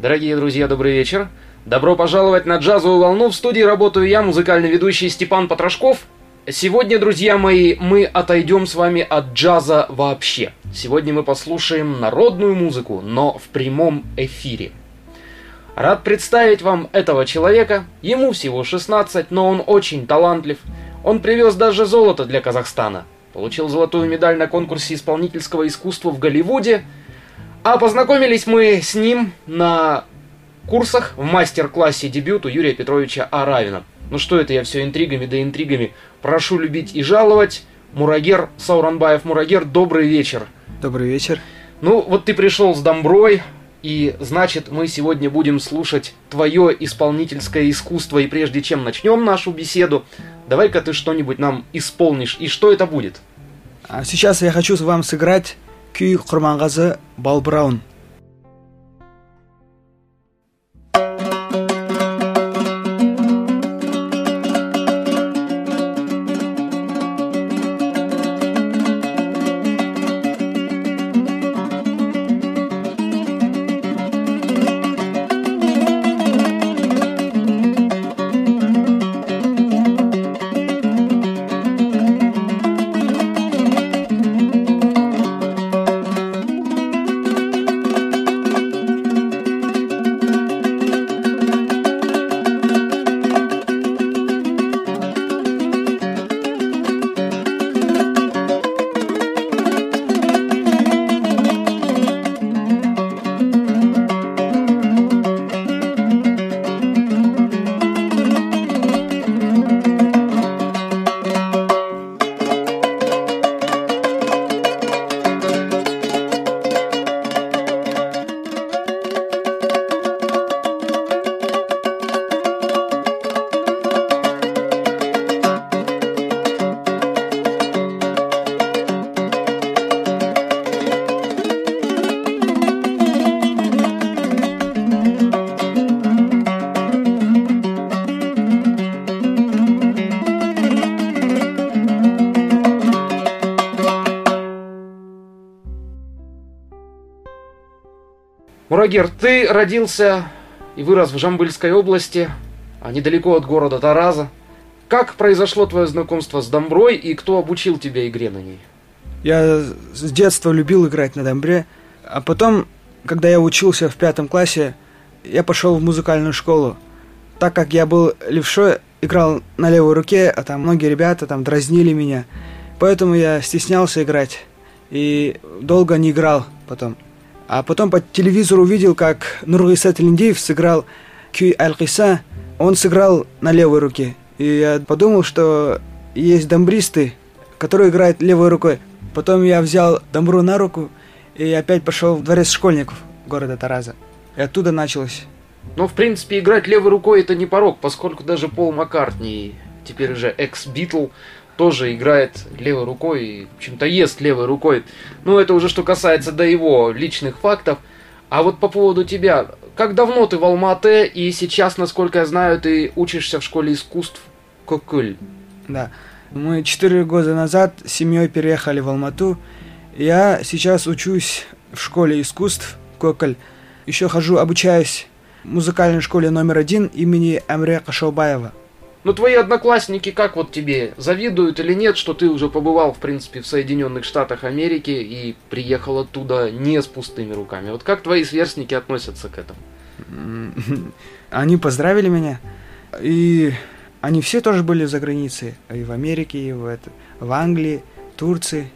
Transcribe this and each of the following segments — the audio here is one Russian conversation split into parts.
Дорогие друзья, добрый вечер. Добро пожаловать на джазовую волну. В студии работаю я, музыкальный ведущий Степан Потрошков. Сегодня, друзья мои, мы отойдем с вами от джаза вообще. Сегодня мы послушаем народную музыку, но в прямом эфире. Рад представить вам этого человека. Ему всего 16, но он очень талантлив. Он привез даже золото для Казахстана. Получил золотую медаль на конкурсе исполнительского искусства в Голливуде. А познакомились мы с ним на курсах в мастер-классе дебюту Юрия Петровича Аравина. Ну что это я все интригами да интригами. Прошу любить и жаловать. Мурагер Сауранбаев. Мурагер, добрый вечер. Добрый вечер. Ну, вот ты пришел с Домброй, и значит, мы сегодня будем слушать твое исполнительское искусство. И прежде чем начнем нашу беседу, давай-ка ты что-нибудь нам исполнишь. И что это будет? А сейчас я хочу вам сыграть күй құрманғазы балбыраун Мурагер, ты родился и вырос в Жамбыльской области, а недалеко от города Тараза. Как произошло твое знакомство с домброй и кто обучил тебя игре на ней? Я с детства любил играть на домбре, а потом, когда я учился в пятом классе, я пошел в музыкальную школу. Так как я был левшой, играл на левой руке, а там многие ребята там дразнили меня. Поэтому я стеснялся играть и долго не играл потом. А потом по телевизору увидел, как Нургиса Тлендиев сыграл кюй Алькисса. Он сыграл на левой руке. И я подумал, что есть домбристы, которые играют левой рукой. Потом я взял домбру на руку и опять пошел в дворец школьников города Тараза. И оттуда началось. Ну, в принципе, играть левой рукой это не порок, поскольку даже Пол Маккартни, теперь уже экс-Битл, тоже играет левой рукой и, в общем-то, ест левой рукой. Ну, это уже что касается до его личных фактов. А вот по поводу тебя, как давно ты в Алмате, и сейчас, насколько я знаю, ты учишься в школе искусств Кокуль? Да. Мы четыре года назад с семьей переехали в Алмату. Я сейчас учусь в школе искусств Коколь. Еще хожу, обучаюсь в музыкальной школе номер один имени Амре Кашаубаева. Ну, твои одноклассники как вот тебе, завидуют или нет, что ты уже побывал, в принципе, в Соединенных Штатах Америки и приехал оттуда не с пустыми руками? Вот как твои сверстники относятся к этому? Они поздравили меня, и они все тоже были за границей, и в Америке, и в, это, в Англии, Турции.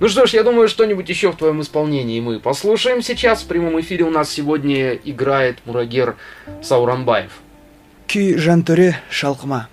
Ну что ж, я думаю, что-нибудь еще в твоем исполнении мы послушаем сейчас. В прямом эфире у нас сегодня играет Мурагер Сауранбаев. Күй жантөре шалқыма.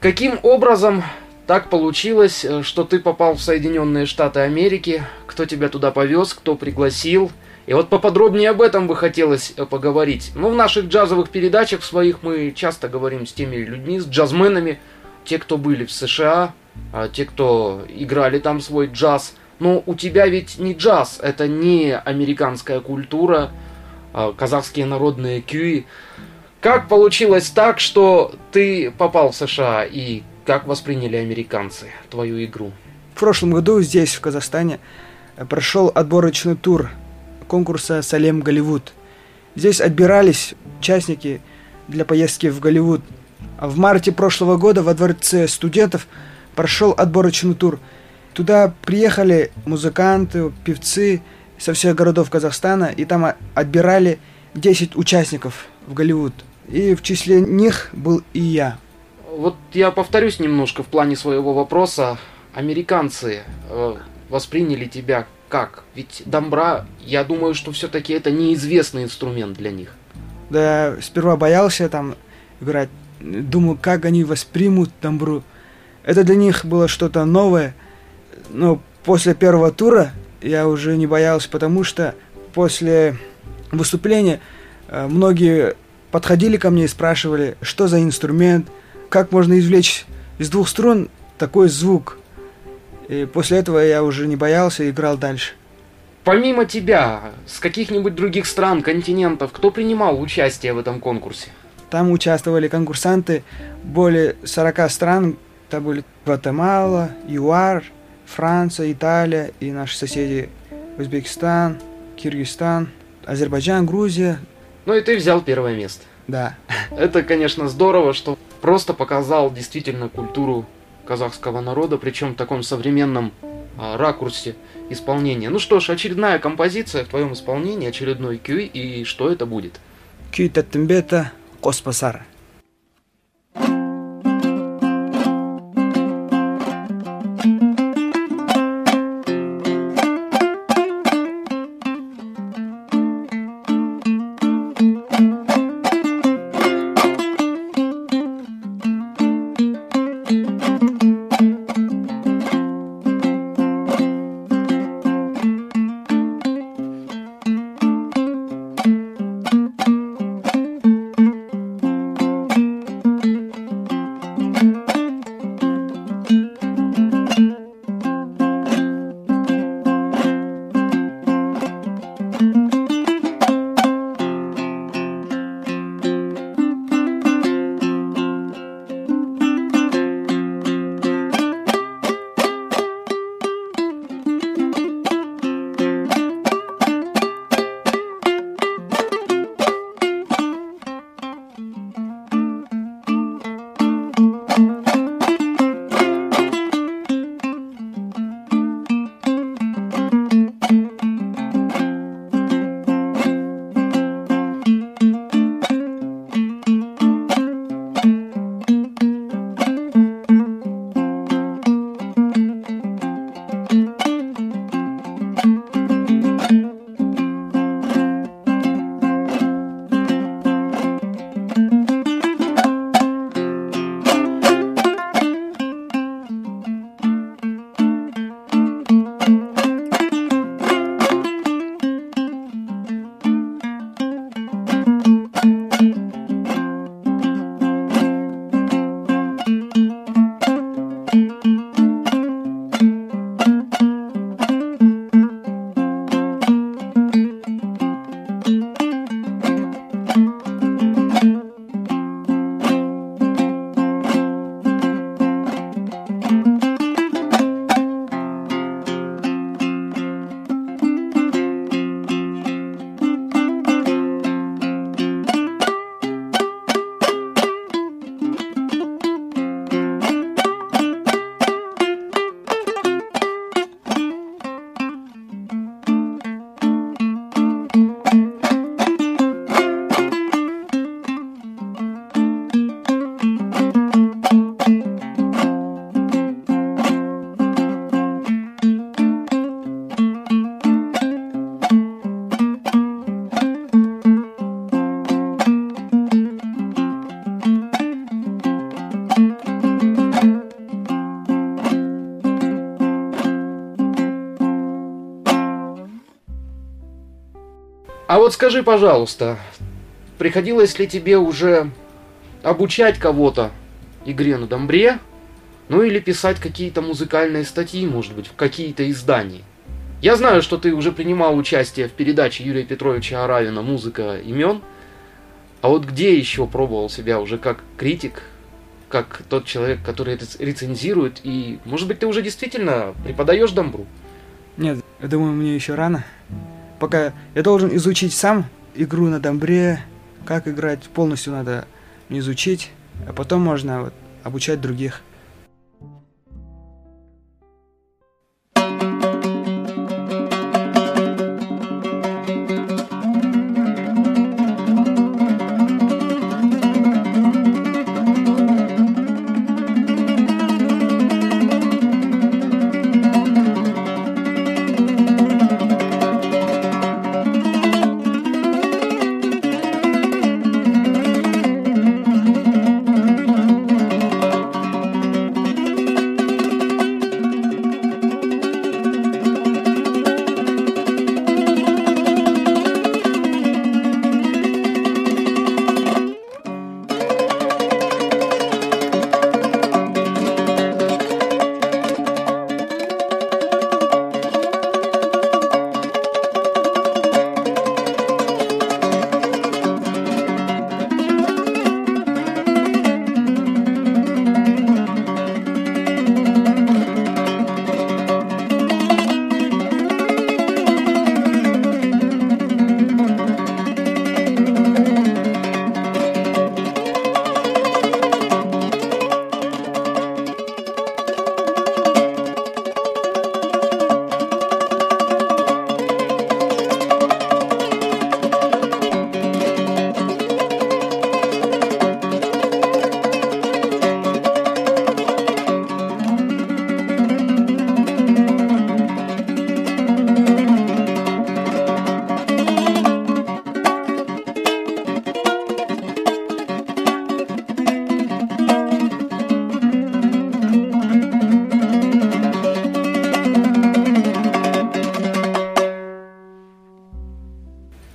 Каким образом так получилось, э, что ты попал в Соединенные Штаты Америки? Кто тебя туда повез, кто пригласил? И вот поподробнее об этом бы хотелось э, поговорить. Ну, в наших джазовых передачах своих мы часто говорим с теми людьми, с джазменами, те, кто были в США, а те, кто играли там свой джаз. Но у тебя ведь не джаз, это не американская культура, а казахские народные кюи. Как получилось так, что ты попал в США и как восприняли американцы твою игру? В прошлом году здесь, в Казахстане, прошел отборочный тур конкурса «Салем Голливуд». Здесь отбирались участники для поездки в Голливуд. А в марте прошлого года во дворце студентов прошел отборочный тур. Туда приехали музыканты, певцы со всех городов Казахстана, и там отбирали 10 участников в Голливуд – и в числе них был и я. Вот я повторюсь немножко в плане своего вопроса. Американцы э, восприняли тебя как? Ведь домбра, я думаю, что все-таки это неизвестный инструмент для них. Да, сперва боялся там играть. Думаю, как они воспримут домбру. Это для них было что-то новое. Но после первого тура я уже не боялся, потому что после выступления э, многие подходили ко мне и спрашивали, что за инструмент, как можно извлечь из двух струн такой звук. И после этого я уже не боялся и играл дальше. Помимо тебя, с каких-нибудь других стран, континентов, кто принимал участие в этом конкурсе? Там участвовали конкурсанты более 40 стран. Это были Гватемала, ЮАР, Франция, Италия и наши соседи Узбекистан, Киргизстан, Азербайджан, Грузия, ну и ты взял первое место. Да. Это, конечно, здорово, что просто показал действительно культуру казахского народа, причем в таком современном а, ракурсе исполнения. Ну что ж, очередная композиция в твоем исполнении, очередной кюй, и что это будет? Кюй Таттембета Коспасар. Вот скажи, пожалуйста, приходилось ли тебе уже обучать кого-то игре на домбре, ну или писать какие-то музыкальные статьи, может быть, в какие-то издания? Я знаю, что ты уже принимал участие в передаче Юрия Петровича Аравина «Музыка имен», а вот где еще пробовал себя уже как критик, как тот человек, который рецензирует, и, может быть, ты уже действительно преподаешь домбру? Нет, я думаю, мне еще рано. Пока я должен изучить сам игру на домбре, как играть, полностью надо изучить, а потом можно вот, обучать других.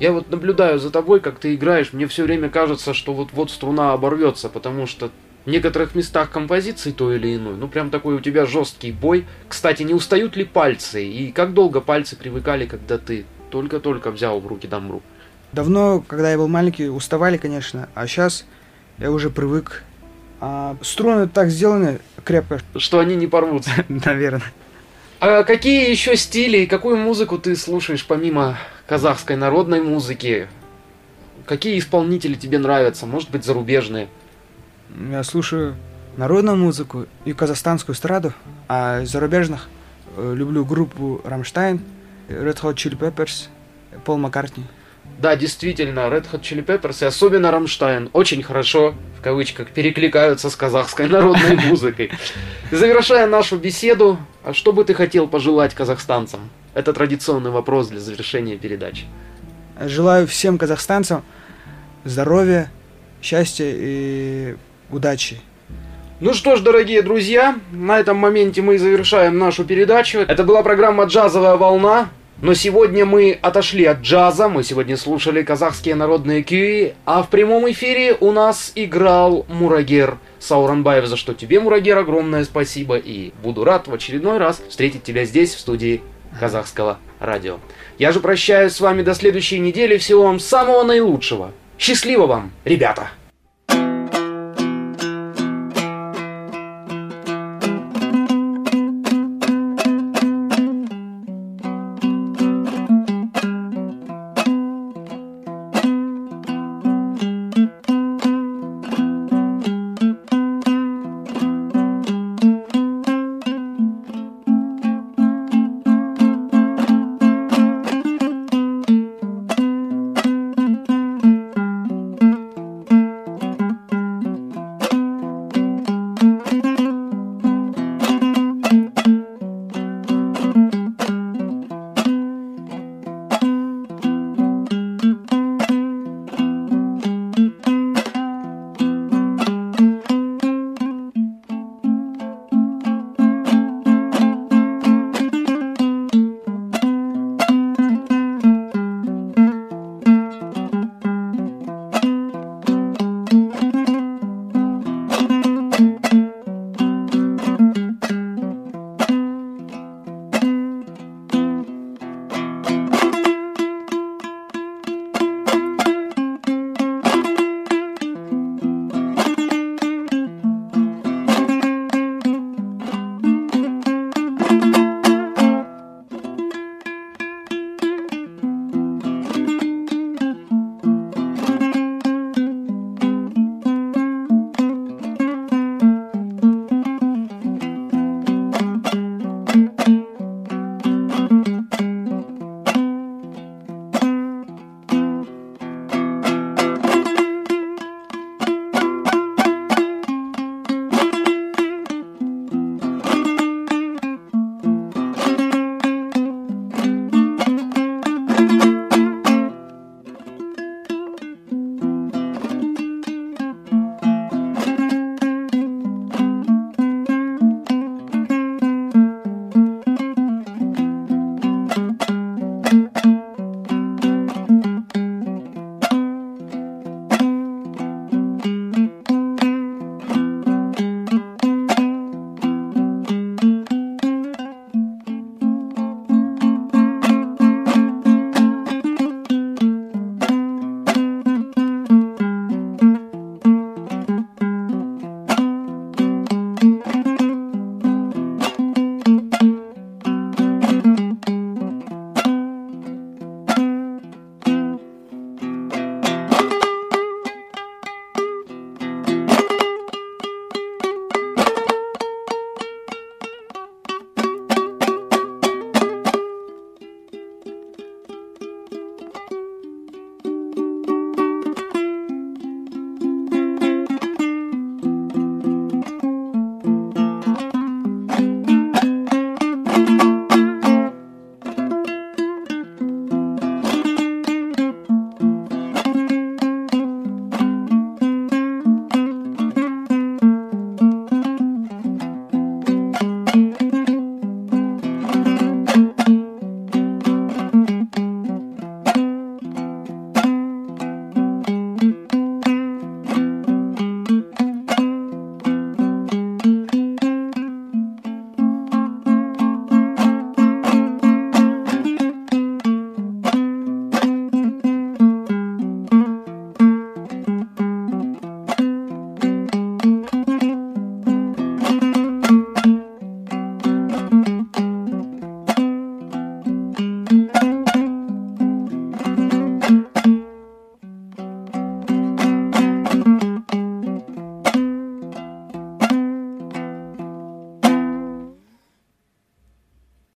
Я вот наблюдаю за тобой, как ты играешь, мне все время кажется, что вот-вот струна оборвется, потому что в некоторых местах композиции то или иной, ну прям такой у тебя жесткий бой. Кстати, не устают ли пальцы? И как долго пальцы привыкали, когда ты только-только взял в руки дамбру? Давно, когда я был маленький, уставали, конечно, а сейчас я уже привык. А струны так сделаны крепко. Что они не порвутся. Наверное. А какие еще стили и какую музыку ты слушаешь помимо казахской народной музыки? Какие исполнители тебе нравятся? Может быть, зарубежные? Я слушаю народную музыку и казахстанскую эстраду, а из зарубежных э, люблю группу Рамштайн, Red Hot Chili Peppers, Пол Маккартни. Да, действительно, Red Hot Chili Peppers и особенно Рамштайн очень хорошо, в кавычках, перекликаются с казахской народной музыкой. Завершая нашу беседу, а что бы ты хотел пожелать казахстанцам? Это традиционный вопрос для завершения передачи. Желаю всем казахстанцам здоровья, счастья и удачи. Ну что ж, дорогие друзья, на этом моменте мы завершаем нашу передачу. Это была программа «Джазовая волна». Но сегодня мы отошли от джаза, мы сегодня слушали казахские народные кюи, а в прямом эфире у нас играл Мурагер Сауранбаев, за что тебе, Мурагер, огромное спасибо, и буду рад в очередной раз встретить тебя здесь, в студии казахского радио. Я же прощаюсь с вами до следующей недели, всего вам самого наилучшего. Счастливо вам, ребята!